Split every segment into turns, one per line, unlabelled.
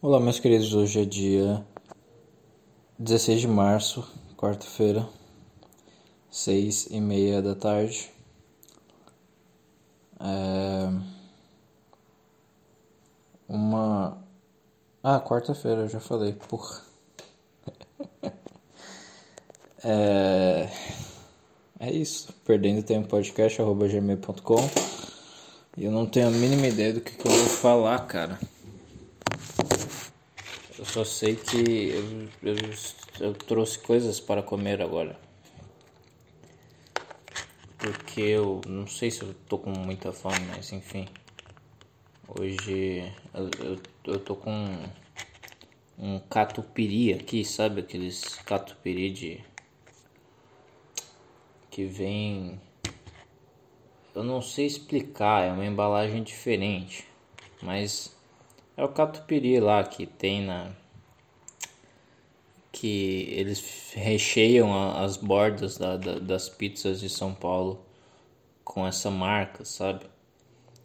Olá, meus queridos. Hoje é dia 16 de março, quarta-feira, seis e meia da tarde. É... Uma. Ah, quarta-feira, já falei, porra. é... é isso. Perdendo tempo podcast, arroba gmail.com. E eu não tenho a mínima ideia do que, que eu vou falar, cara. Só sei que eu, eu, eu trouxe coisas para comer agora. Porque eu não sei se eu tô com muita fome, mas enfim. Hoje eu, eu, eu tô com um catupiry aqui, sabe? Aqueles catupiry de. que vem. Eu não sei explicar, é uma embalagem diferente. Mas é o catupiry lá que tem na. Que eles recheiam as bordas da, da, das pizzas de São Paulo com essa marca, sabe?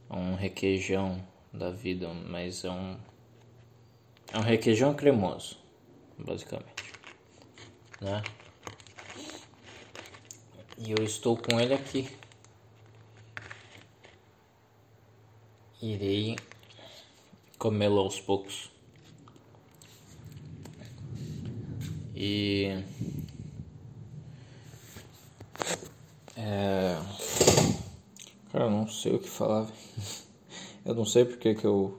É um requeijão da vida, mas é um. É um requeijão cremoso, basicamente. Né? E eu estou com ele aqui. Irei comê-lo aos poucos. E. É. Cara, eu não sei o que falar. Eu não sei porque que eu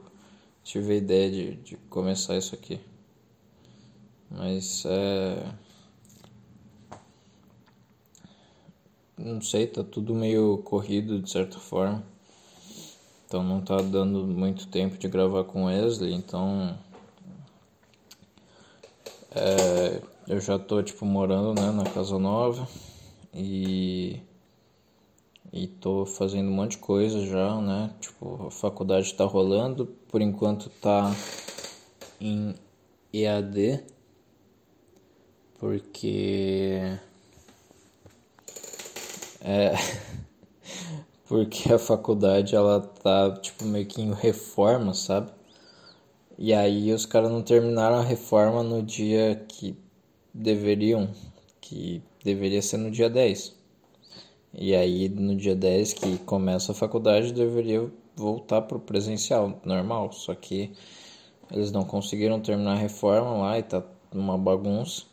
tive a ideia de, de começar isso aqui. Mas é. Não sei, tá tudo meio corrido de certa forma. Então não tá dando muito tempo de gravar com Wesley, então é, eu já tô tipo morando né, na casa nova e e tô fazendo um monte de coisa já, né? Tipo, a faculdade tá rolando, por enquanto tá em EAD porque é porque a faculdade ela tá tipo meio que em reforma, sabe? E aí os caras não terminaram a reforma no dia que deveriam, que deveria ser no dia 10. E aí no dia 10 que começa a faculdade deveria voltar pro presencial normal, só que eles não conseguiram terminar a reforma lá e tá uma bagunça.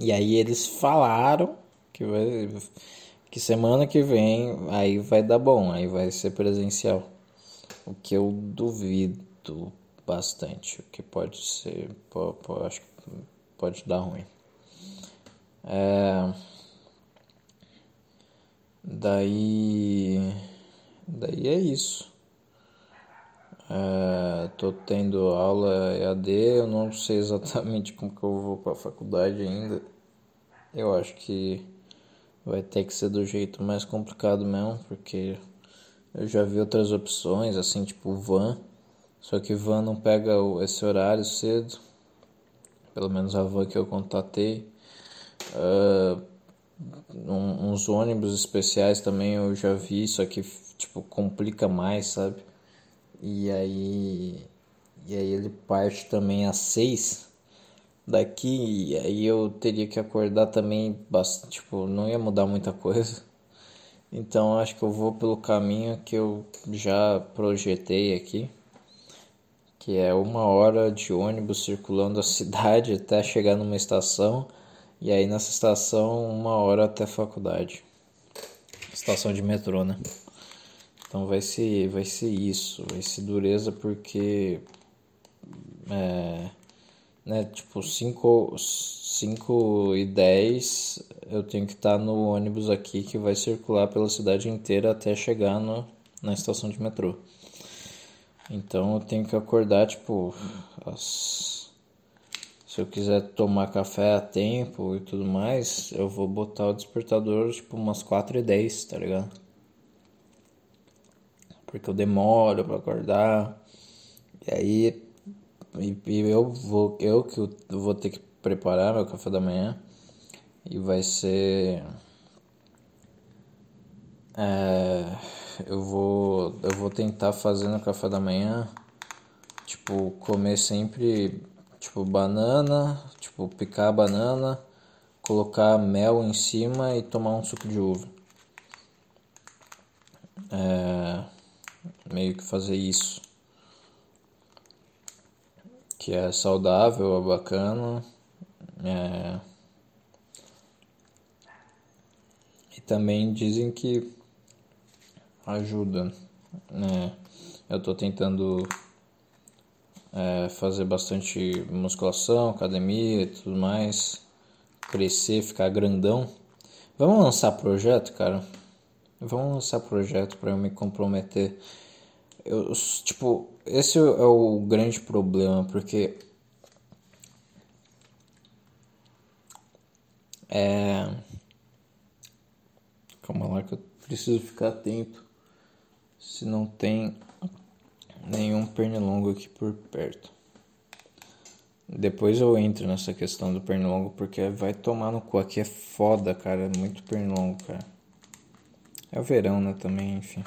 E aí eles falaram que vai que semana que vem aí vai dar bom, aí vai ser presencial. O que eu duvido bastante, o que pode ser, pode, pode, acho que pode dar ruim. É, daí, daí é isso. É, tô tendo aula EAD, eu não sei exatamente como que eu vou para a faculdade ainda. Eu acho que vai ter que ser do jeito mais complicado mesmo, porque eu já vi outras opções, assim, tipo van, só que van não pega esse horário cedo, pelo menos a van que eu contatei. Uh, uns ônibus especiais também eu já vi, só que tipo complica mais, sabe? E aí e aí ele parte também às seis daqui, aí eu teria que acordar também, bastante, tipo, não ia mudar muita coisa. Então acho que eu vou pelo caminho que eu já projetei aqui, que é uma hora de ônibus circulando a cidade até chegar numa estação, e aí nessa estação uma hora até a faculdade. Estação de metrô, né? Então vai ser, vai ser isso, vai ser dureza porque é, né, tipo 5 cinco e 10 eu tenho que estar no ônibus aqui que vai circular pela cidade inteira até chegar no, na estação de metrô. Então eu tenho que acordar tipo as... se eu quiser tomar café a tempo e tudo mais, eu vou botar o despertador tipo umas 4 e 10, tá ligado? Porque eu demoro para acordar. E aí e, e eu vou eu que vou ter que preparar meu café da manhã e vai ser é, eu vou eu vou tentar fazer no café da manhã tipo, comer sempre, tipo, banana, tipo, picar a banana, colocar mel em cima e tomar um suco de uva. É, meio que fazer isso. Que é saudável, é bacana. É, e também dizem que ajuda, né? Eu tô tentando é, fazer bastante musculação, academia e tudo mais, crescer, ficar grandão. Vamos lançar projeto, cara? Vamos lançar projeto para eu me comprometer. Eu, tipo, esse é o grande problema, porque é Calma lá que eu preciso ficar atento se não tem nenhum pernilongo aqui por perto. Depois eu entro nessa questão do pernilongo porque vai tomar no cu. Aqui é foda, cara. É muito pernilongo, cara. É o verão, né? Também, enfim.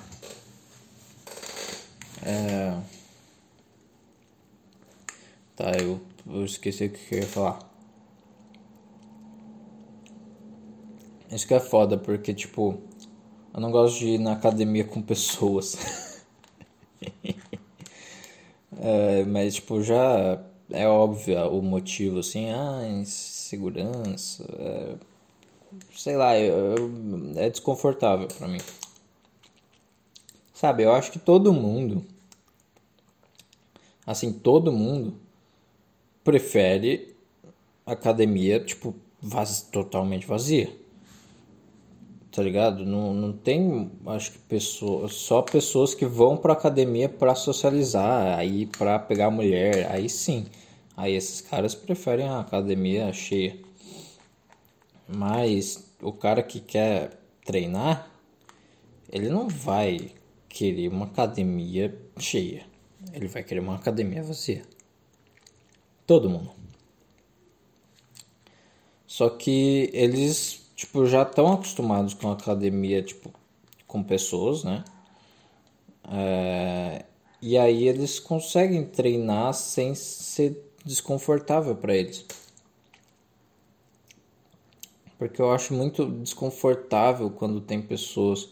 É... Tá, eu, eu esqueci o que eu ia falar. Isso que é foda, porque, tipo, eu não gosto de ir na academia com pessoas. é, mas, tipo, já é óbvio o motivo, assim, ah, insegurança. É, sei lá, eu, eu, é desconfortável para mim. Sabe, eu acho que todo mundo, assim, todo mundo prefere academia, tipo, vaz, totalmente vazia tá ligado? Não, não tem, acho que pessoas, só pessoas que vão pra academia para socializar, aí para pegar mulher, aí sim. Aí esses caras preferem a academia cheia. Mas o cara que quer treinar, ele não vai querer uma academia cheia. Ele vai querer uma academia vazia. Todo mundo. Só que eles tipo, já estão acostumados com a academia, tipo, com pessoas, né? É, e aí eles conseguem treinar sem ser desconfortável para eles. Porque eu acho muito desconfortável quando tem pessoas.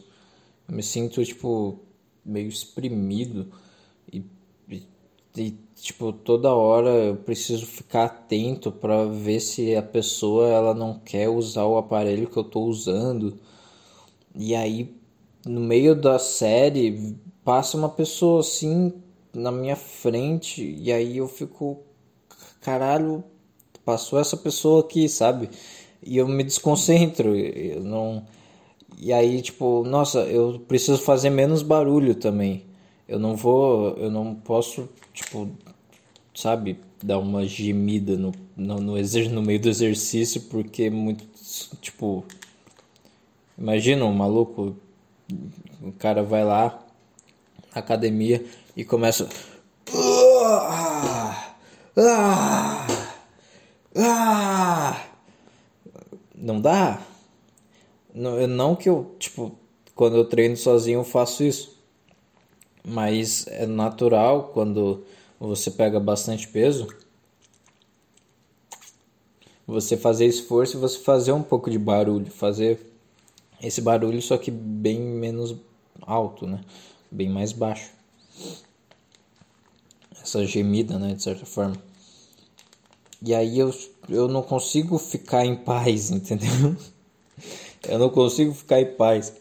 Eu me sinto, tipo, meio exprimido e, e, e tipo, toda hora eu preciso ficar atento para ver se a pessoa ela não quer usar o aparelho que eu tô usando. E aí, no meio da série, passa uma pessoa assim na minha frente e aí eu fico caralho, passou essa pessoa aqui, sabe? E eu me desconcentro, eu não e aí, tipo, nossa, eu preciso fazer menos barulho também. Eu não vou, eu não posso, tipo, sabe, dar uma gemida no, no, no, no meio do exercício, porque muito, tipo, imagina um maluco, o cara vai lá na academia e começa. Ah, ah, ah. Não dá? Não, não que eu, tipo, quando eu treino sozinho eu faço isso. Mas é natural quando você pega bastante peso, você fazer esforço e você fazer um pouco de barulho, fazer esse barulho só que bem menos alto, né? Bem mais baixo. Essa gemida, né, de certa forma. E aí eu, eu não consigo ficar em paz, entendeu? Eu não consigo ficar em paz.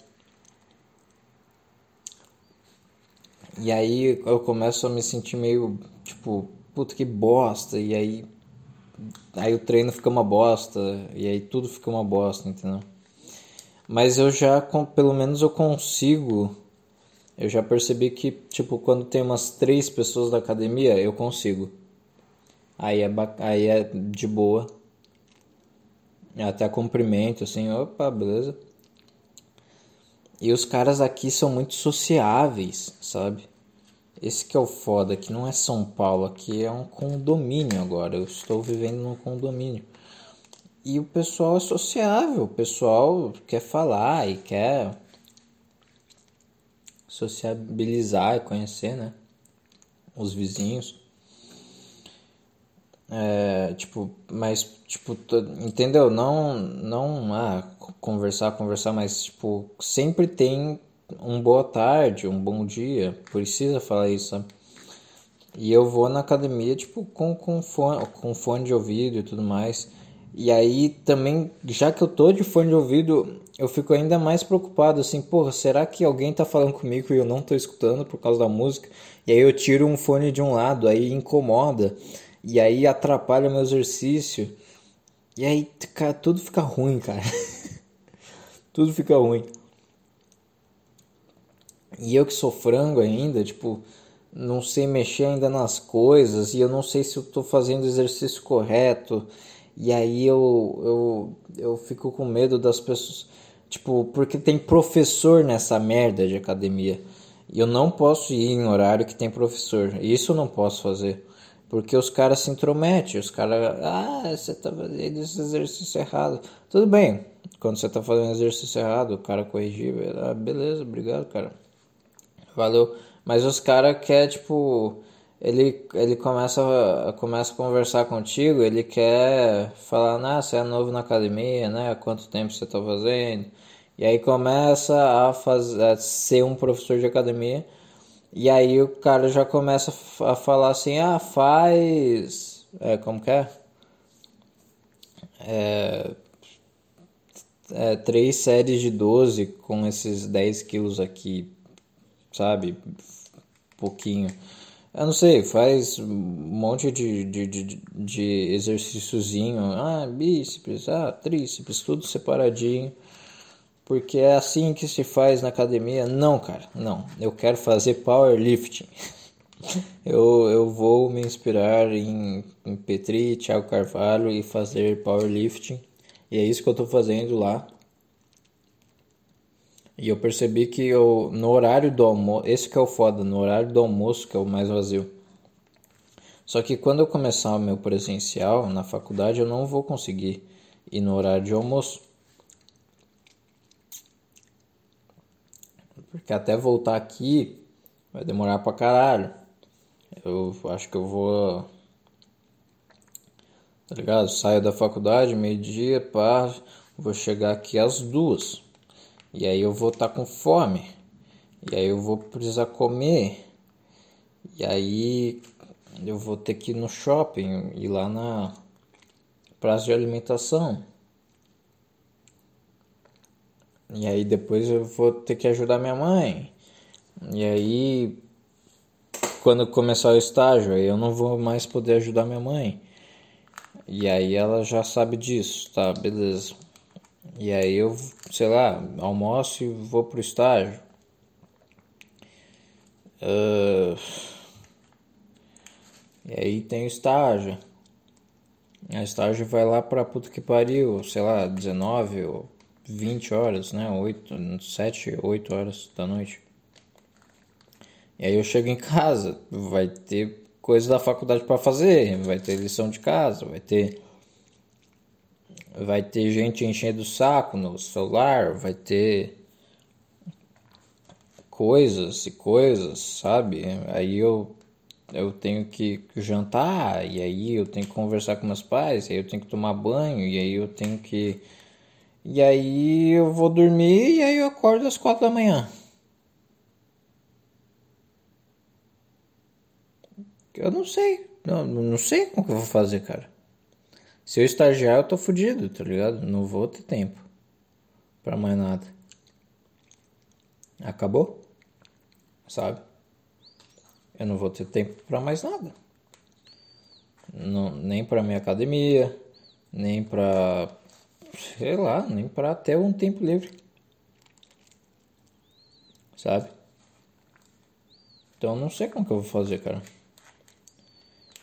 E aí eu começo a me sentir meio tipo, puta que bosta, e aí aí o treino fica uma bosta, e aí tudo fica uma bosta, entendeu? Mas eu já, pelo menos eu consigo, eu já percebi que, tipo, quando tem umas três pessoas da academia, eu consigo. Aí é, aí é de boa. Até cumprimento, assim, opa, beleza. E os caras aqui são muito sociáveis, sabe? Esse que é o foda, que não é São Paulo, aqui é um condomínio agora. Eu estou vivendo num condomínio. E o pessoal é sociável, o pessoal quer falar e quer sociabilizar e conhecer, né? Os vizinhos. É, tipo, mas, tipo, entendeu? Não, não, ah, conversar, conversar, mas, tipo, sempre tem um boa tarde, um bom dia, precisa falar isso, sabe? E eu vou na academia, tipo, com, com, fone, com fone de ouvido e tudo mais. E aí também, já que eu tô de fone de ouvido, eu fico ainda mais preocupado, assim, porra, será que alguém tá falando comigo e eu não tô escutando por causa da música? E aí eu tiro um fone de um lado, aí incomoda, e aí atrapalha o meu exercício. E aí, cara, tudo fica ruim, cara. tudo fica ruim. E eu que sou frango ainda, tipo, não sei mexer ainda nas coisas e eu não sei se eu estou fazendo o exercício correto. E aí eu, eu, eu fico com medo das pessoas. Tipo, porque tem professor nessa merda de academia. E eu não posso ir em horário que tem professor. Isso eu não posso fazer. Porque os caras se intrometem. Os caras. Ah, você tá fazendo esse exercício errado. Tudo bem. Quando você tá fazendo exercício errado, o cara corrigir. Ah, beleza, obrigado, cara. Valeu. Mas os caras quer tipo ele, ele começa, começa a conversar contigo, ele quer falar, nah, você é novo na academia, né? Quanto tempo você está fazendo? E aí começa a, fazer, a ser um professor de academia. E aí o cara já começa a falar assim, ah, faz. É, como que é? É, é, três séries de 12 com esses 10 quilos aqui, sabe? Pouquinho. Eu não sei, faz um monte de, de, de, de exercíciozinho. Ah, bíceps, ah, tríceps, tudo separadinho. Porque é assim que se faz na academia. Não, cara, não. Eu quero fazer powerlifting. eu, eu vou me inspirar em, em Petri, Thiago Carvalho e fazer powerlifting. E é isso que eu tô fazendo lá. E eu percebi que eu, no horário do almoço, esse que é o foda, no horário do almoço que é o mais vazio. Só que quando eu começar o meu presencial na faculdade, eu não vou conseguir ir no horário de almoço. Porque até voltar aqui vai demorar pra caralho. Eu acho que eu vou. Tá ligado? Saio da faculdade, meio-dia, pá. Vou chegar aqui às duas. E aí eu vou estar tá com fome. E aí eu vou precisar comer. E aí eu vou ter que ir no shopping, ir lá na praça de alimentação. E aí depois eu vou ter que ajudar minha mãe. E aí quando começar o estágio, aí eu não vou mais poder ajudar minha mãe. E aí ela já sabe disso, tá? Beleza. E aí eu, sei lá, almoço e vou pro estágio. Uh, e aí tem o estágio. A estágio vai lá pra puta que pariu, sei lá, 19 ou 20 horas, né? 8, 7, 8 horas da noite. E aí eu chego em casa, vai ter coisa da faculdade para fazer, vai ter lição de casa, vai ter vai ter gente enchendo o saco no celular, vai ter coisas e coisas, sabe? Aí eu eu tenho que jantar, e aí eu tenho que conversar com meus pais, e aí eu tenho que tomar banho, e aí eu tenho que. E aí eu vou dormir e aí eu acordo às quatro da manhã. Eu não sei. Não, não sei como que eu vou fazer, cara. Se eu estagiar, eu tô fudido, tá ligado? Não vou ter tempo para mais nada. Acabou? Sabe? Eu não vou ter tempo para mais nada. Não, nem para minha academia, nem para sei lá, nem para ter um tempo livre. Sabe? Então não sei como que eu vou fazer, cara.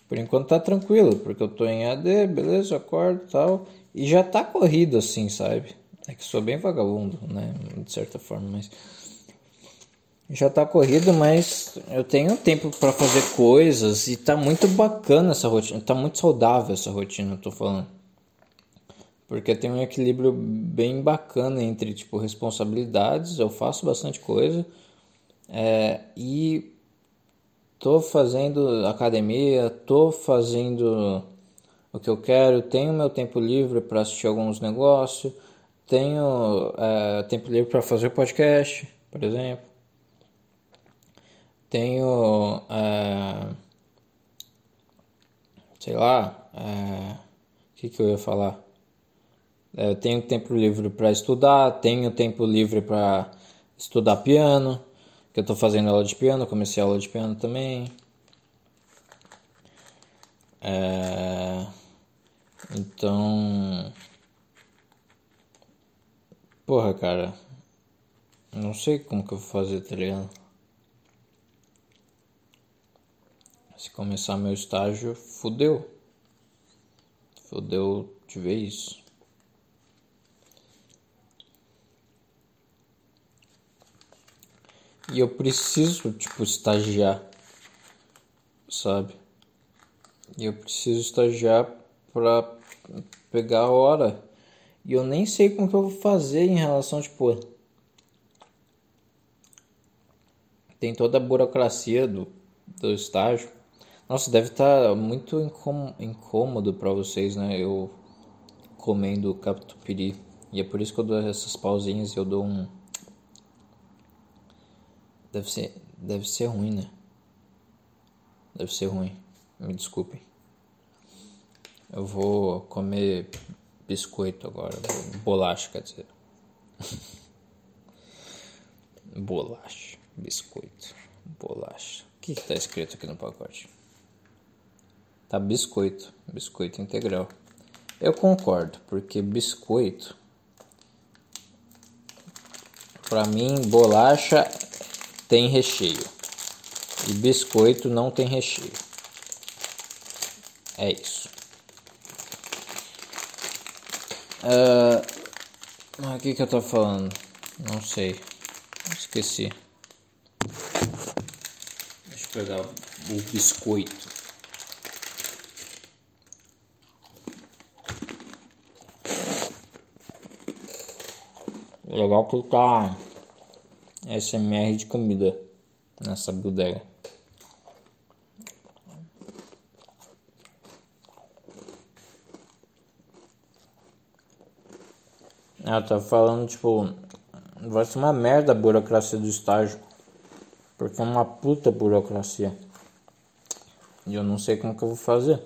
Por enquanto tá tranquilo, porque eu tô em AD, beleza, acordo e tal. E já tá corrido assim, sabe? É que sou bem vagabundo, né? De certa forma, mas. Já tá corrido, mas eu tenho tempo para fazer coisas e tá muito bacana essa rotina. Tá muito saudável essa rotina, eu tô falando. Porque tem um equilíbrio bem bacana entre, tipo, responsabilidades, eu faço bastante coisa. É, e tô fazendo academia, tô fazendo o que eu quero, tenho meu tempo livre para assistir alguns negócios, tenho é, tempo livre para fazer podcast, por exemplo. Tenho, é, sei lá, é, o que, que eu ia falar? É, tenho tempo livre para estudar, tenho tempo livre para estudar piano, eu estou fazendo aula de piano, comecei aula de piano também. É, então, porra, cara, não sei como que eu vou fazer, tá ligado? Se começar meu estágio, fudeu. Fudeu de vez. E eu preciso, tipo, estagiar, sabe? E eu preciso estagiar pra pegar a hora. E eu nem sei como que eu vou fazer em relação, tipo. Tem toda a burocracia do, do estágio. Nossa, deve estar tá muito incômodo para vocês, né? Eu comendo catupiry. E é por isso que eu dou essas pausinhas e eu dou um Deve ser, deve ser ruim, né? Deve ser ruim. Me desculpem. Eu vou comer biscoito agora. Bolacha, quer dizer. Bolacha. Biscoito. Bolacha. O que está escrito aqui no pacote? Tá biscoito. Biscoito integral. Eu concordo, porque biscoito. Pra mim, bolacha tem recheio. E biscoito não tem recheio. É isso. Uh, o que, que eu tô falando? Não sei. Esqueci. Deixa eu pegar o biscoito. Legal que tá SMR de comida nessa bodega. Ela tá falando, tipo, vai ser uma merda a burocracia do estágio. Porque é uma puta burocracia. E eu não sei como que eu vou fazer.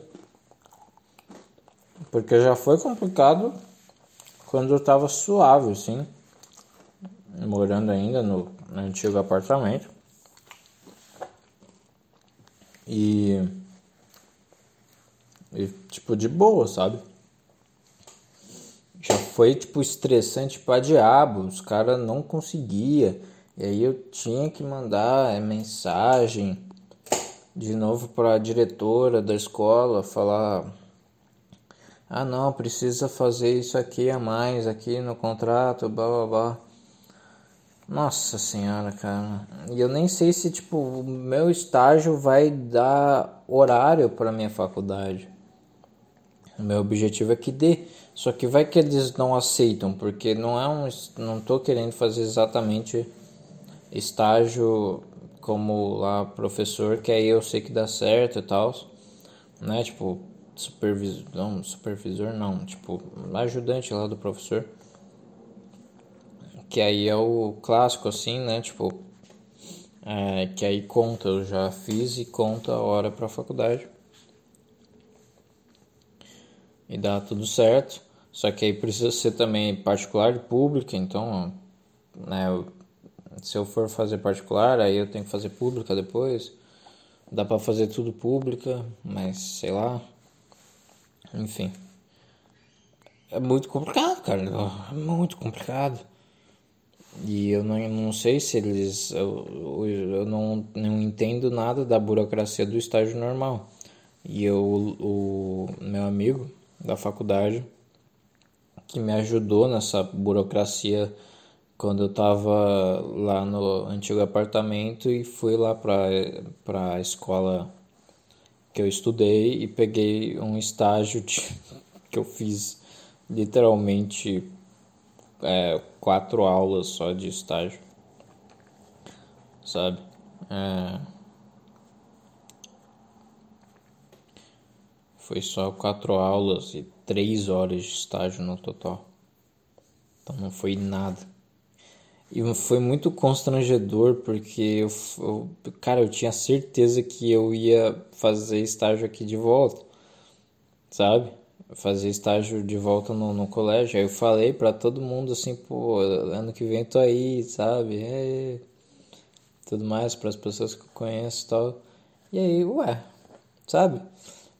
Porque já foi complicado quando eu tava suave, assim morando ainda no, no antigo apartamento. E, e tipo de boa, sabe? Já foi tipo estressante pra diabo, os caras não conseguia. E aí eu tinha que mandar é, mensagem de novo para a diretora da escola falar ah não, precisa fazer isso aqui a mais aqui no contrato, blá blá blá. Nossa senhora, cara. E eu nem sei se tipo o meu estágio vai dar horário para minha faculdade. O meu objetivo é que dê. Só que vai que eles não aceitam, porque não é um não tô querendo fazer exatamente estágio como lá professor, que aí eu sei que dá certo e tal, né? Tipo, supervisor, não, supervisor não, tipo, ajudante lá do professor. Que aí é o clássico, assim, né? Tipo, é, que aí conta, eu já fiz e conta a hora para a faculdade. E dá tudo certo. Só que aí precisa ser também particular e pública, então, né? Eu, se eu for fazer particular, aí eu tenho que fazer pública depois. Dá para fazer tudo pública, mas sei lá. Enfim. É muito complicado, cara. É muito complicado. E eu não, não sei se eles. Eu, eu não, não entendo nada da burocracia do estágio normal. E eu, o meu amigo da faculdade, que me ajudou nessa burocracia quando eu estava lá no antigo apartamento e fui lá para a escola que eu estudei e peguei um estágio de, que eu fiz literalmente é, quatro aulas só de estágio, sabe? É... Foi só quatro aulas e três horas de estágio no total. Então não foi nada. E foi muito constrangedor porque eu, eu, cara, eu tinha certeza que eu ia fazer estágio aqui de volta, sabe? Fazer estágio de volta no, no colégio. Aí eu falei para todo mundo assim, pô, ano que vem tô aí, sabe? É, tudo mais para as pessoas que eu conheço e tal. E aí, ué, sabe?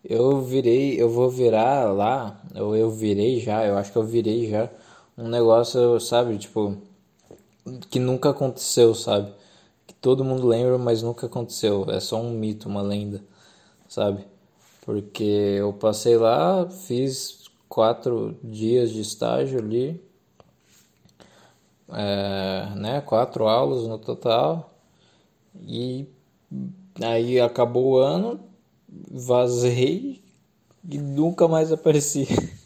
Eu virei, eu vou virar lá, ou eu virei já, eu acho que eu virei já um negócio, sabe, tipo, que nunca aconteceu, sabe? Que todo mundo lembra, mas nunca aconteceu. É só um mito, uma lenda, sabe? Porque eu passei lá, fiz quatro dias de estágio ali, é, né? Quatro aulas no total. E aí acabou o ano, vazei e nunca mais apareci.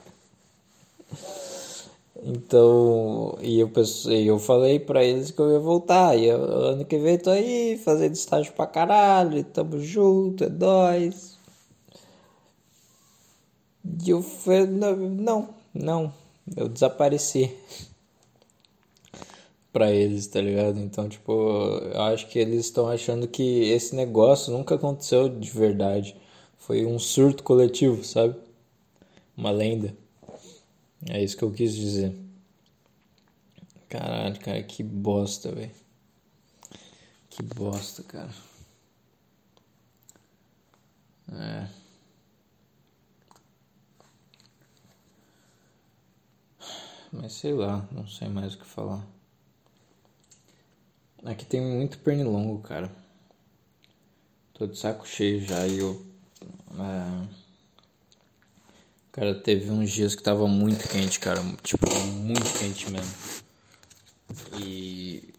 Então, e eu, pensei, eu falei pra eles que eu ia voltar. E eu, ano que vem tô aí, fazendo estágio pra caralho, tamo junto, é nóis. E eu falei, não, não, eu desapareci pra eles, tá ligado? Então, tipo, eu acho que eles estão achando que esse negócio nunca aconteceu de verdade. Foi um surto coletivo, sabe? Uma lenda. É isso que eu quis dizer. Caralho, cara, que bosta, velho. Que bosta, cara. É. Mas sei lá, não sei mais o que falar. Aqui tem muito pernilongo, cara. Tô de saco cheio já e eu. É... Cara, teve uns dias que tava muito quente, cara. Tipo, muito quente mesmo. E.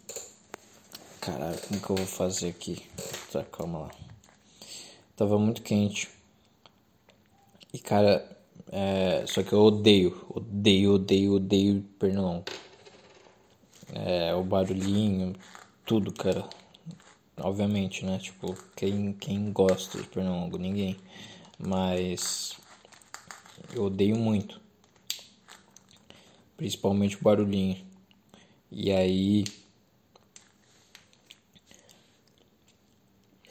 Caralho, como que eu vou fazer aqui? Tá, calma lá. Tava muito quente. E, cara, é... só que eu odeio, odeio, odeio, odeio pernilongo. É, o barulhinho, tudo, cara. Obviamente, né? Tipo, quem, quem gosta de pernilongo? Ninguém. Mas eu odeio muito. Principalmente o barulhinho. E aí.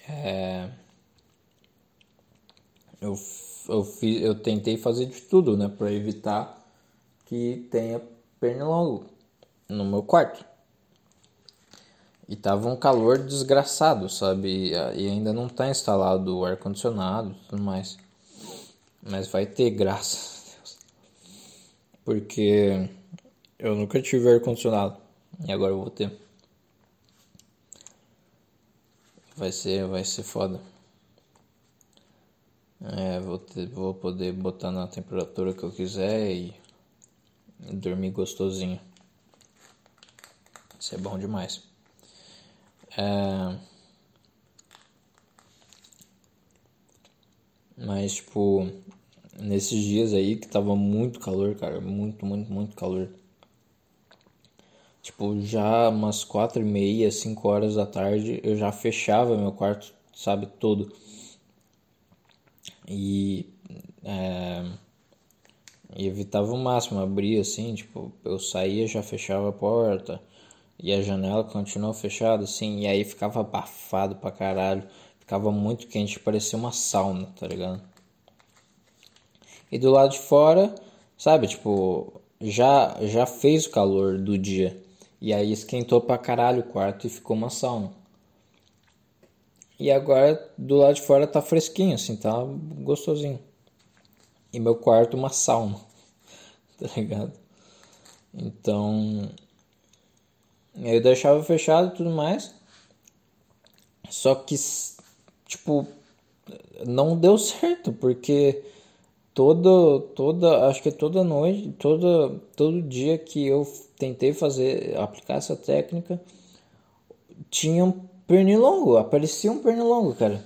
É, eu, eu, fiz, eu tentei fazer de tudo, né? Pra evitar que tenha pernilongo no meu quarto. E tava um calor desgraçado, sabe? E ainda não tá instalado o ar-condicionado e tudo mais. Mas vai ter, graças a Deus. Porque eu nunca tive ar-condicionado. E agora eu vou ter. Vai ser, vai ser foda. É, vou, ter, vou poder botar na temperatura que eu quiser e dormir gostosinho. Isso é bom demais. É... Mas, tipo, nesses dias aí que tava muito calor, cara, muito, muito, muito calor. Tipo, já umas quatro e meia, cinco horas da tarde, eu já fechava meu quarto, sabe, todo. E, é, e evitava o máximo, abrir assim, tipo, eu saía, já fechava a porta e a janela continuou fechada, assim, e aí ficava abafado pra caralho. Ficava muito quente, parecia uma sauna, tá ligado? E do lado de fora, sabe, tipo, já, já fez o calor do dia. E aí esquentou pra caralho o quarto e ficou uma sauna. E agora do lado de fora tá fresquinho, assim, tá gostosinho. E meu quarto uma sauna, tá ligado? Então, eu deixava fechado e tudo mais. Só que, tipo, não deu certo, porque toda, toda, acho que toda noite, toda, todo dia que eu tentei fazer, aplicar essa técnica, tinha um pernilongo, aparecia um pernilongo, cara.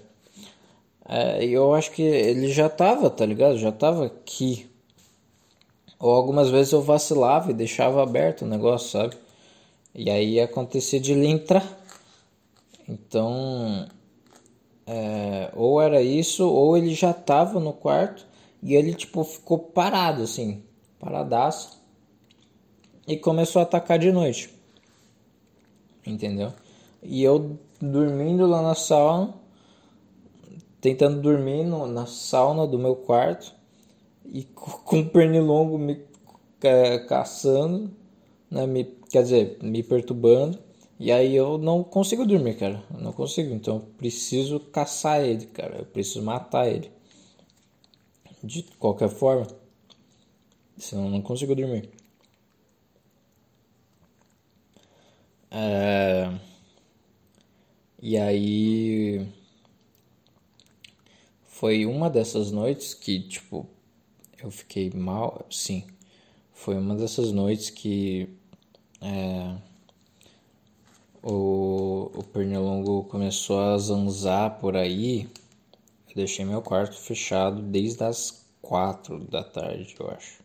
É, eu acho que ele já tava, tá ligado? Já tava aqui. Ou algumas vezes eu vacilava e deixava aberto o negócio, sabe? E aí acontecia de ele entrar. Então, é, ou era isso, ou ele já estava no quarto E ele, tipo, ficou parado, assim, paradaço. E começou a atacar de noite. Entendeu? E eu dormindo lá na sauna, tentando dormir no, na sauna do meu quarto. E com o pernilongo me caçando, né? Me, quer dizer, me perturbando. E aí eu não consigo dormir, cara. Eu não consigo. Então eu preciso caçar ele, cara. Eu preciso matar ele. De qualquer forma. Senão eu não consigo dormir. É... E aí. Foi uma dessas noites que, tipo, eu fiquei mal. Sim. Foi uma dessas noites que. É o, o pernilongo começou a zanzar por aí, eu deixei meu quarto fechado desde as quatro da tarde, eu acho.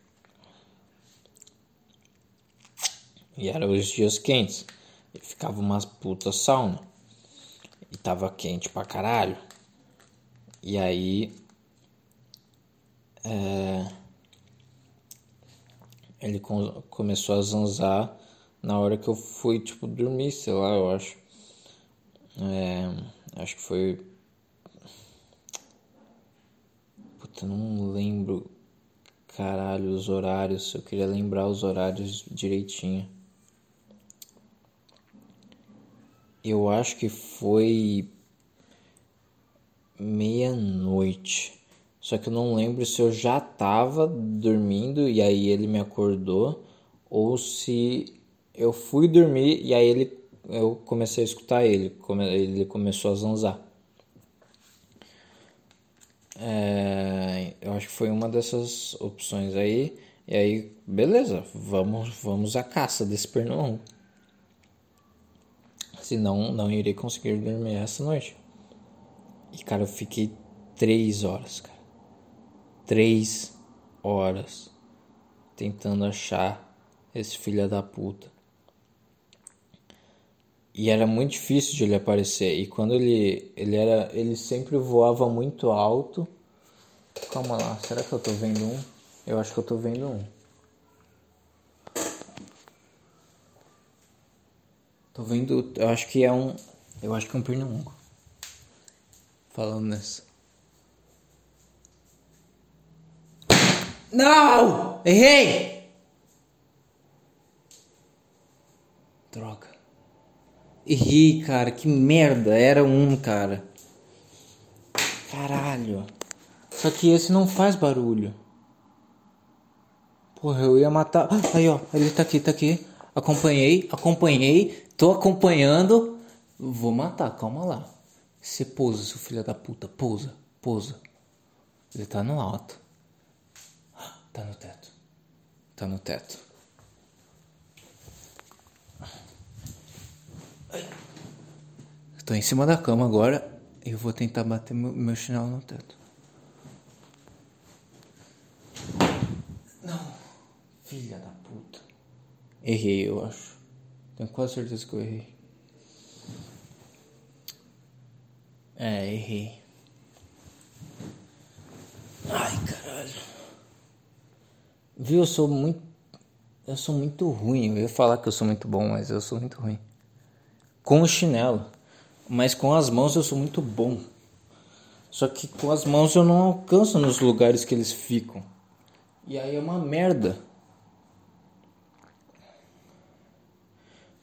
E eram os dias quentes. E ficava umas puta sauna. E tava quente pra caralho. E aí. É, ele com, começou a zanzar na hora que eu fui, tipo, dormir, sei lá, eu acho. É, acho que foi. Puta, não lembro. Caralho, os horários. Eu queria lembrar os horários direitinho. Eu acho que foi meia-noite. Só que eu não lembro se eu já tava dormindo e aí ele me acordou ou se eu fui dormir e aí ele eu comecei a escutar ele, ele começou a zanzar. É, eu acho que foi uma dessas opções aí. E aí, beleza, vamos, vamos à caça desse pernilongo. Senão, não irei conseguir dormir essa noite. E cara, eu fiquei três horas, cara. Três horas tentando achar esse filho da puta. E era muito difícil de ele aparecer. E quando ele ele era, ele sempre voava muito alto. Calma lá, será que eu tô vendo um? Eu acho que eu tô vendo um. Tô vendo, eu acho que é um, eu acho que é um pernilongo. Falando nessa. Não! Errei! Droga. Errei, cara. Que merda. Era um, cara. Caralho. Só que esse não faz barulho. Porra, eu ia matar. Aí, ó. Ele tá aqui, tá aqui. Acompanhei, acompanhei. Tô acompanhando. Vou matar, calma lá. Você pousa, seu filho da puta. Pousa, pousa. Ele tá no alto. Tá no teto. Tá no teto. Tô em cima da cama agora e eu vou tentar bater meu, meu chinelo no teto. Não, filha da puta. Errei, eu acho. Tenho quase certeza que eu errei. É, errei. Ai, caralho. Viu, eu sou muito. Eu sou muito ruim. Eu ia falar que eu sou muito bom, mas eu sou muito ruim. Com o chinelo. Mas com as mãos eu sou muito bom. Só que com as mãos eu não alcanço nos lugares que eles ficam. E aí é uma merda.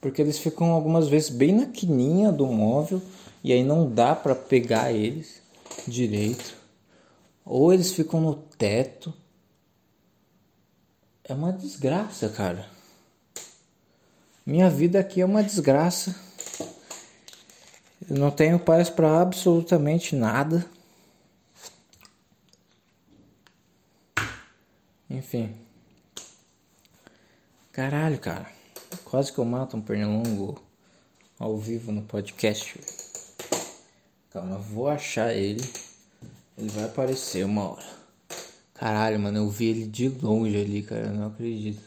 Porque eles ficam algumas vezes bem na quininha do móvel e aí não dá para pegar eles direito. Ou eles ficam no teto. É uma desgraça, cara. Minha vida aqui é uma desgraça. Eu não tenho paz para absolutamente nada. Enfim. Caralho, cara. Quase que eu mato um pernilongo ao vivo no podcast. Calma, vou achar ele. Ele vai aparecer uma hora. Caralho, mano, eu vi ele de longe ali, cara. Eu não acredito.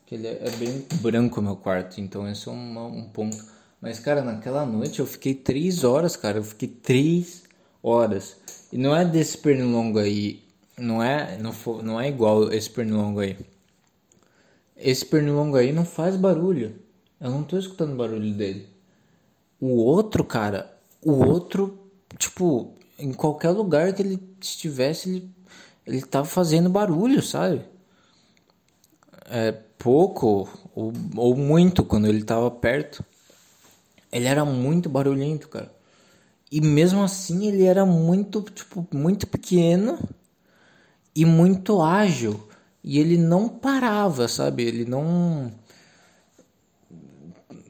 Porque ele é bem branco meu quarto, então esse é um, um ponto. Mas, cara, naquela noite eu fiquei três horas, cara. Eu fiquei três horas. E não é desse pernilongo aí não é, não, for, não é igual esse pernilongo aí. Esse pernilongo aí não faz barulho. Eu não tô escutando barulho dele. O outro, cara, o outro, tipo, em qualquer lugar que ele estivesse, ele, ele tava fazendo barulho, sabe? É pouco ou, ou muito quando ele tava perto. Ele era muito barulhento, cara. E mesmo assim ele era muito, tipo, muito pequeno e muito ágil. E ele não parava, sabe? Ele não.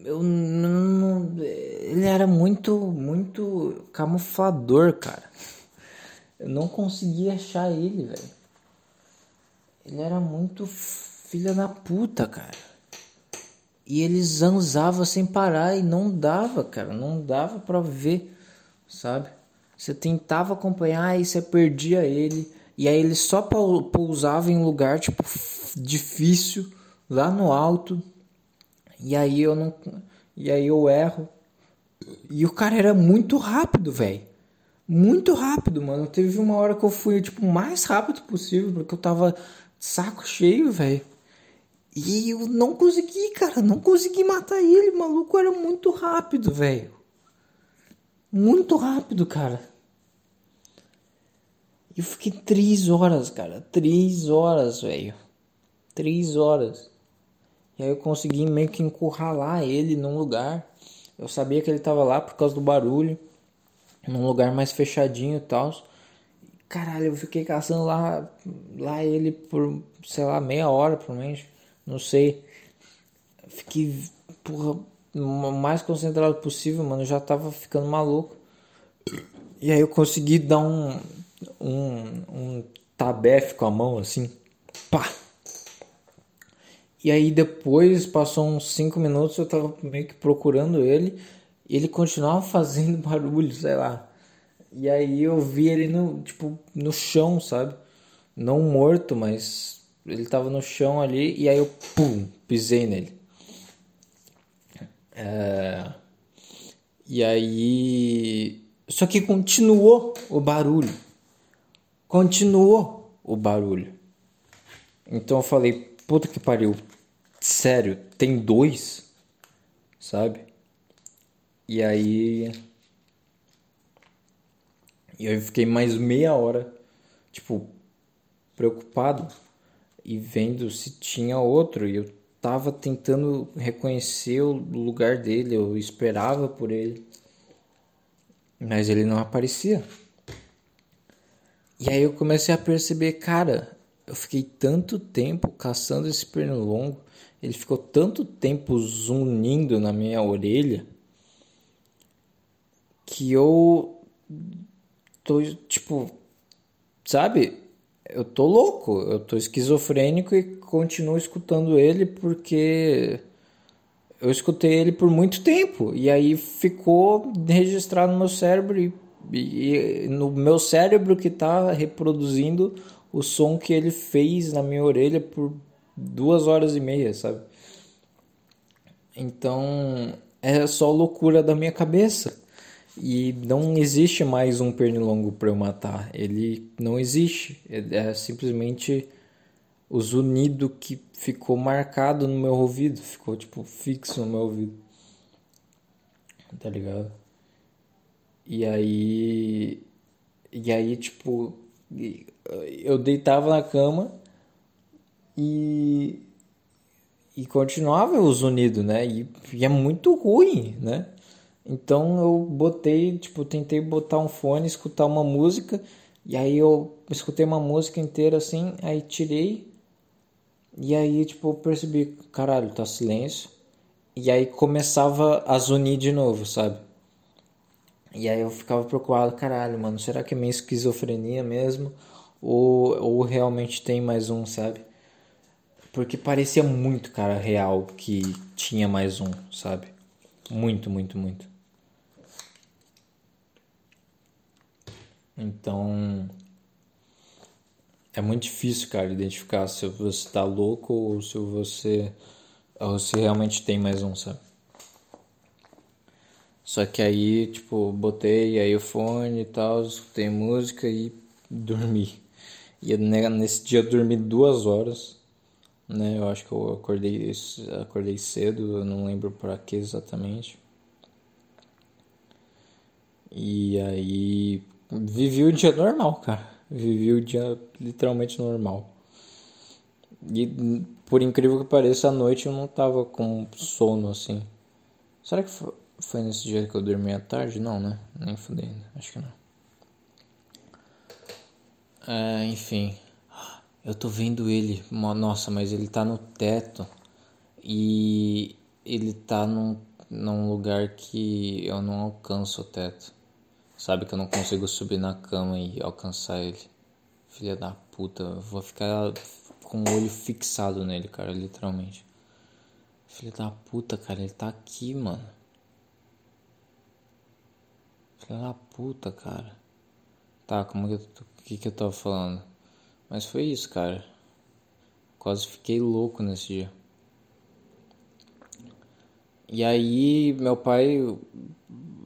Eu não. Ele era muito, muito camuflador, cara. Eu não conseguia achar ele, velho. Ele era muito filha da puta, cara. E ele zanzava sem parar e não dava, cara. Não dava pra ver, sabe? Você tentava acompanhar e você perdia ele. E aí ele só pousava em lugar tipo difícil, lá no alto. E aí eu não e aí eu erro. E o cara era muito rápido, velho. Muito rápido, mano. Teve uma hora que eu fui tipo o mais rápido possível, porque eu tava saco cheio, velho. E eu não consegui, cara, não consegui matar ele, o maluco era muito rápido, velho. Muito rápido, cara. E eu fiquei três horas, cara. Três horas, velho. Três horas. E aí eu consegui meio que encurralar ele num lugar. Eu sabia que ele tava lá por causa do barulho. Num lugar mais fechadinho e tal. Caralho, eu fiquei caçando lá, lá ele por, sei lá, meia hora, provavelmente. Não sei. Fiquei, porra, mais concentrado possível, mano. Eu já tava ficando maluco. E aí eu consegui dar um, um, um tabefe com a mão assim, pá. E aí depois, passou uns 5 minutos, eu tava meio que procurando ele, e ele continuava fazendo barulho, sei lá. E aí eu vi ele no, tipo, no chão, sabe? Não morto, mas ele tava no chão ali, e aí eu, pum, pisei nele. É... E aí. Só que continuou o barulho continuou o barulho. Então eu falei, puta que pariu, sério, tem dois, sabe? E aí. E eu fiquei mais meia hora, tipo, preocupado e vendo se tinha outro. E eu tava tentando reconhecer o lugar dele, eu esperava por ele, mas ele não aparecia. E aí eu comecei a perceber, cara, eu fiquei tanto tempo caçando esse pernilongo, ele ficou tanto tempo zunindo na minha orelha que eu tô tipo, sabe? Eu tô louco, eu tô esquizofrênico e continuo escutando ele porque eu escutei ele por muito tempo e aí ficou registrado no meu cérebro e e no meu cérebro que está reproduzindo o som que ele fez na minha orelha por duas horas e meia, sabe? Então é só loucura da minha cabeça. E não existe mais um pernilongo para eu matar. Ele não existe. É, é simplesmente o zunido que ficou marcado no meu ouvido. Ficou tipo fixo no meu ouvido. Tá ligado? E aí. E aí, tipo. Eu deitava na cama e. E continuava o zunido, né? E, e é muito ruim, né? Então eu botei, tipo, tentei botar um fone, escutar uma música, e aí eu escutei uma música inteira assim, aí tirei, e aí, tipo, eu percebi, caralho, tá silêncio. E aí começava a zunir de novo, sabe? E aí eu ficava preocupado, caralho, mano, será que é minha esquizofrenia mesmo? Ou, ou realmente tem mais um, sabe? Porque parecia muito, cara, real que tinha mais um, sabe? Muito, muito, muito. Então. É muito difícil, cara, identificar se você tá louco ou se você. ou se realmente tem mais um, sabe? Só que aí, tipo, botei aí o fone e tal, escutei música e dormi. E nesse dia eu dormi duas horas, né? Eu acho que eu acordei, acordei cedo, eu não lembro para que exatamente. E aí vivi o dia normal, cara. Vivi o dia literalmente normal. E por incrível que pareça, à noite eu não tava com sono assim. Será que foi nesse dia que eu dormi à tarde? Não, né? Nem fudendo, acho que não. É, enfim. Eu tô vendo ele. Nossa, mas ele tá no teto. E ele tá num, num lugar que eu não alcanço o teto. Sabe que eu não consigo subir na cama e alcançar ele. Filha da puta, eu vou ficar com o olho fixado nele, cara, literalmente. Filha da puta, cara, ele tá aqui, mano. Filha da puta, cara. Tá, como que eu, que que eu tava falando? Mas foi isso, cara. Quase fiquei louco nesse dia. E aí, meu pai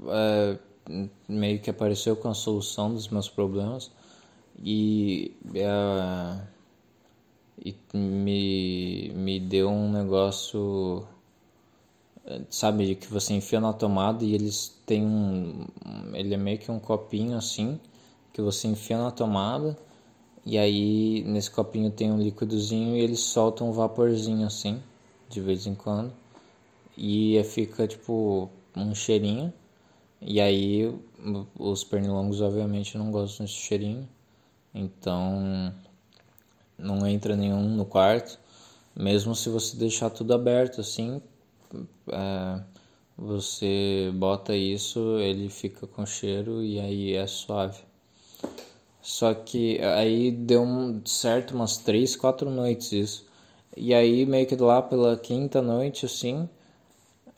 é, meio que apareceu com a solução dos meus problemas e, é, e me, me deu um negócio, sabe, que você enfia na tomada e eles têm um. Ele é meio que um copinho assim, que você enfia na tomada e aí nesse copinho tem um líquidozinho e eles soltam um vaporzinho assim, de vez em quando. E fica tipo um cheirinho. E aí os pernilongos obviamente não gostam desse cheirinho. Então não entra nenhum no quarto. Mesmo se você deixar tudo aberto assim, é, você bota isso, ele fica com cheiro e aí é suave. Só que aí deu um certo umas três, quatro noites isso. E aí meio que lá pela quinta noite assim,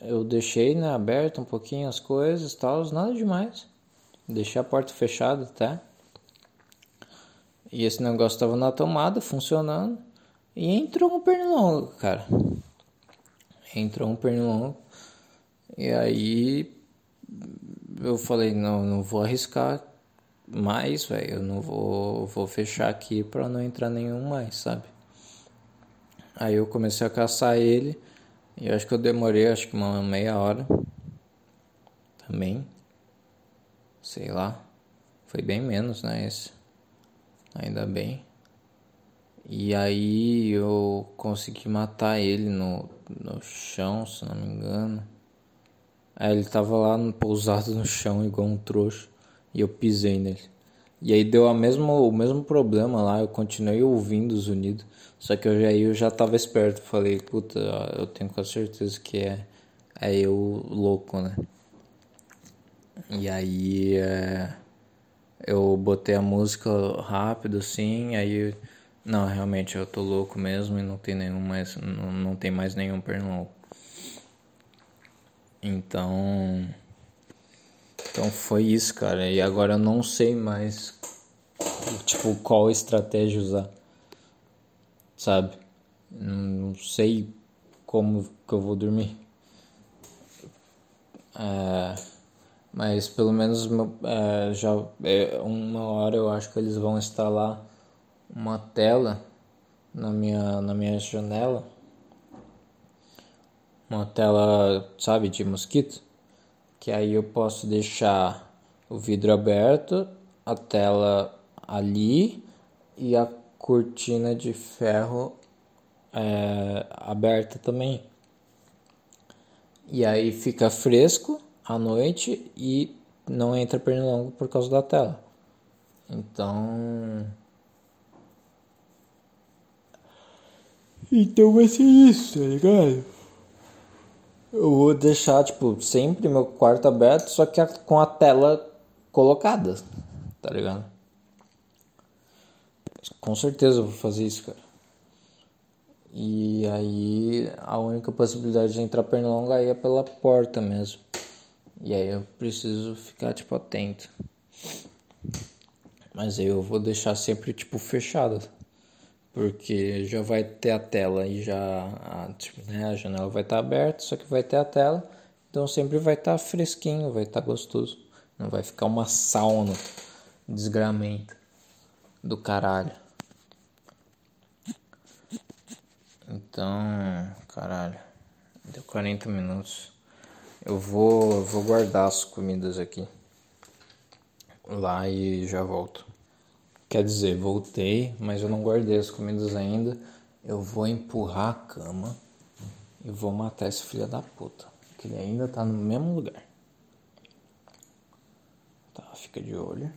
eu deixei né, aberto um pouquinho as coisas, tal, nada demais. Deixei a porta fechada até. E esse negócio tava na tomada, funcionando. E entrou um pernilongo, cara. Entrou um pernilongo. E aí eu falei, não, não vou arriscar mais, velho, eu não vou, vou fechar aqui pra não entrar nenhum mais, sabe? Aí eu comecei a caçar ele e acho que eu demorei acho que uma meia hora também. Sei lá. Foi bem menos, né, esse. Ainda bem. E aí eu consegui matar ele no, no chão, se não me engano. Aí ele tava lá pousado no chão igual um trouxa e eu pisei nele. E aí deu a mesma, o mesmo problema lá, eu continuei ouvindo os unidos, só que eu já, eu já tava esperto, falei, puta, eu tenho quase certeza que é, é eu louco, né? E aí é, eu botei a música rápido assim, aí não, realmente eu tô louco mesmo e não tem nenhum mais, não, não tem mais nenhum pernilongo. Então então foi isso, cara. E agora eu não sei mais, tipo, qual estratégia usar. Sabe? Não sei como que eu vou dormir. É, mas pelo menos é, já é, uma hora eu acho que eles vão instalar uma tela na minha, na minha janela. Uma tela, sabe, de mosquito que aí eu posso deixar o vidro aberto, a tela ali e a cortina de ferro é, aberta também. E aí fica fresco à noite e não entra pernilongo por causa da tela. Então. Então vai ser isso, tá ligado? Eu vou deixar, tipo, sempre meu quarto aberto, só que com a tela colocada, tá ligado? Com certeza eu vou fazer isso, cara. E aí a única possibilidade de entrar pernilongo aí é pela porta mesmo. E aí eu preciso ficar, tipo, atento. Mas aí eu vou deixar sempre, tipo, fechado porque já vai ter a tela e já a, tipo, né, a janela vai estar tá aberta, só que vai ter a tela, então sempre vai estar tá fresquinho, vai estar tá gostoso, não vai ficar uma sauna, desgramento do caralho. Então, caralho, deu 40 minutos. Eu vou, vou guardar as comidas aqui lá e já volto. Quer dizer, voltei, mas eu não guardei as comidas ainda. Eu vou empurrar a cama e vou matar esse filho da puta. Que ele ainda tá no mesmo lugar. Tá, fica de olho.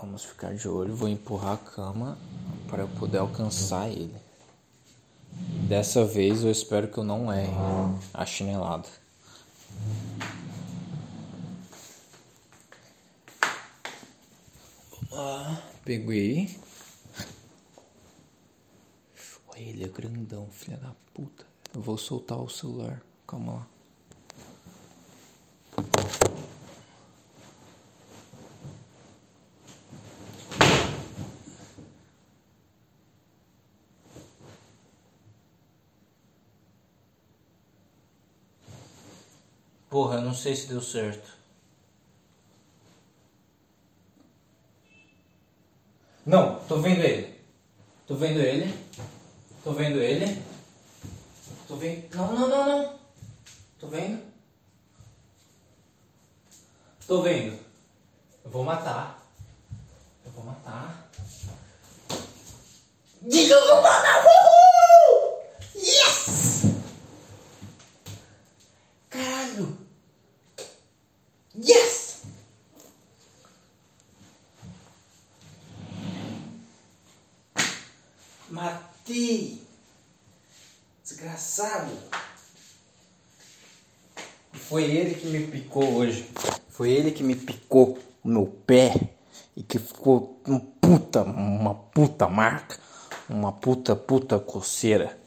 Vamos ficar de olho. Vou empurrar a cama para eu poder alcançar ele. Dessa vez eu espero que eu não erre a chinelada. Ah, peguei. Olha, ele é grandão, filha da puta. Eu vou soltar o celular. Calma lá. Porra, eu não sei se deu certo. Não, tô vendo ele. Tô vendo ele. Tô vendo ele. Tô vendo. Não, não, não, não. Tô vendo. Tô vendo. Eu vou matar. Eu vou matar. Diga, eu vou matar! Uhul! Yes! Caralho! Yes! Matei! Desgraçado! Foi ele que me picou hoje. Foi ele que me picou o meu pé e que ficou um puta, uma puta marca, uma puta puta coceira.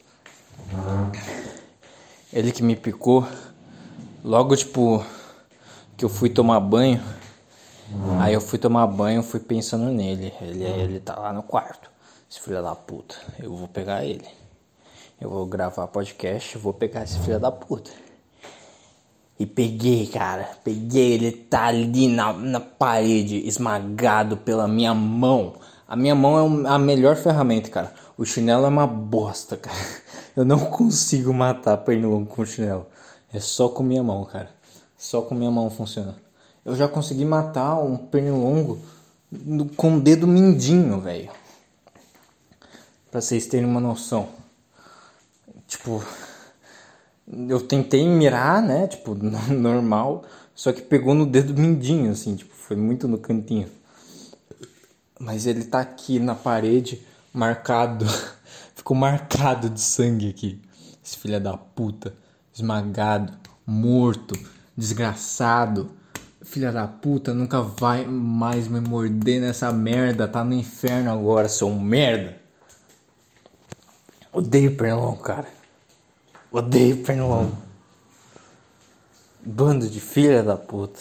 Ele que me picou logo tipo que eu fui tomar banho. Aí eu fui tomar banho, fui pensando nele. Ele, ele tá lá no quarto. Esse filho da puta. Eu vou pegar ele. Eu vou gravar podcast, vou pegar esse filho da puta. E peguei, cara. Peguei, ele tá ali na, na parede, esmagado pela minha mão. A minha mão é a melhor ferramenta, cara. O chinelo é uma bosta, cara. Eu não consigo matar pernilongo com chinelo. É só com minha mão, cara. Só com minha mão funciona. Eu já consegui matar um pernilongo com o dedo mindinho, velho. Pra vocês terem uma noção. Tipo, eu tentei mirar, né? Tipo, normal. Só que pegou no dedo mindinho, assim. Tipo, foi muito no cantinho. Mas ele tá aqui na parede, marcado. Ficou marcado de sangue aqui. Esse filho da puta. Esmagado, morto, desgraçado. Filha da puta, nunca vai mais me morder nessa merda. Tá no inferno agora, seu merda. Odeio pernilongo, cara. Odeio pernilongo. Bando de filha da puta.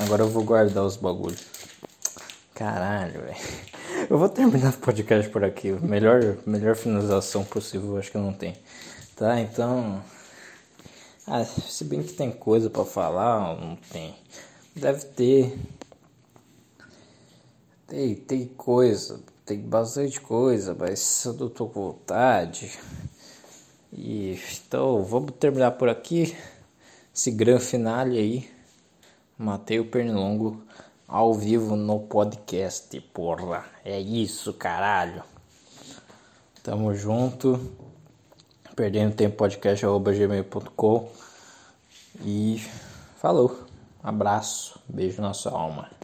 Agora eu vou guardar os bagulhos. Caralho, velho. Eu vou terminar o podcast por aqui. Melhor, melhor finalização possível, acho que não tem. Tá, então. Ah, se bem que tem coisa para falar, não tem. Deve ter. Tem, tem coisa, tem bastante coisa, mas eu não tô com vontade. E então vamos terminar por aqui. Esse grande finale aí. Matei o Pernilongo ao vivo no podcast, porra. É isso, caralho. Tamo junto. Perdendo tempo podcast gmail.com. E falou. Abraço. Beijo na sua alma.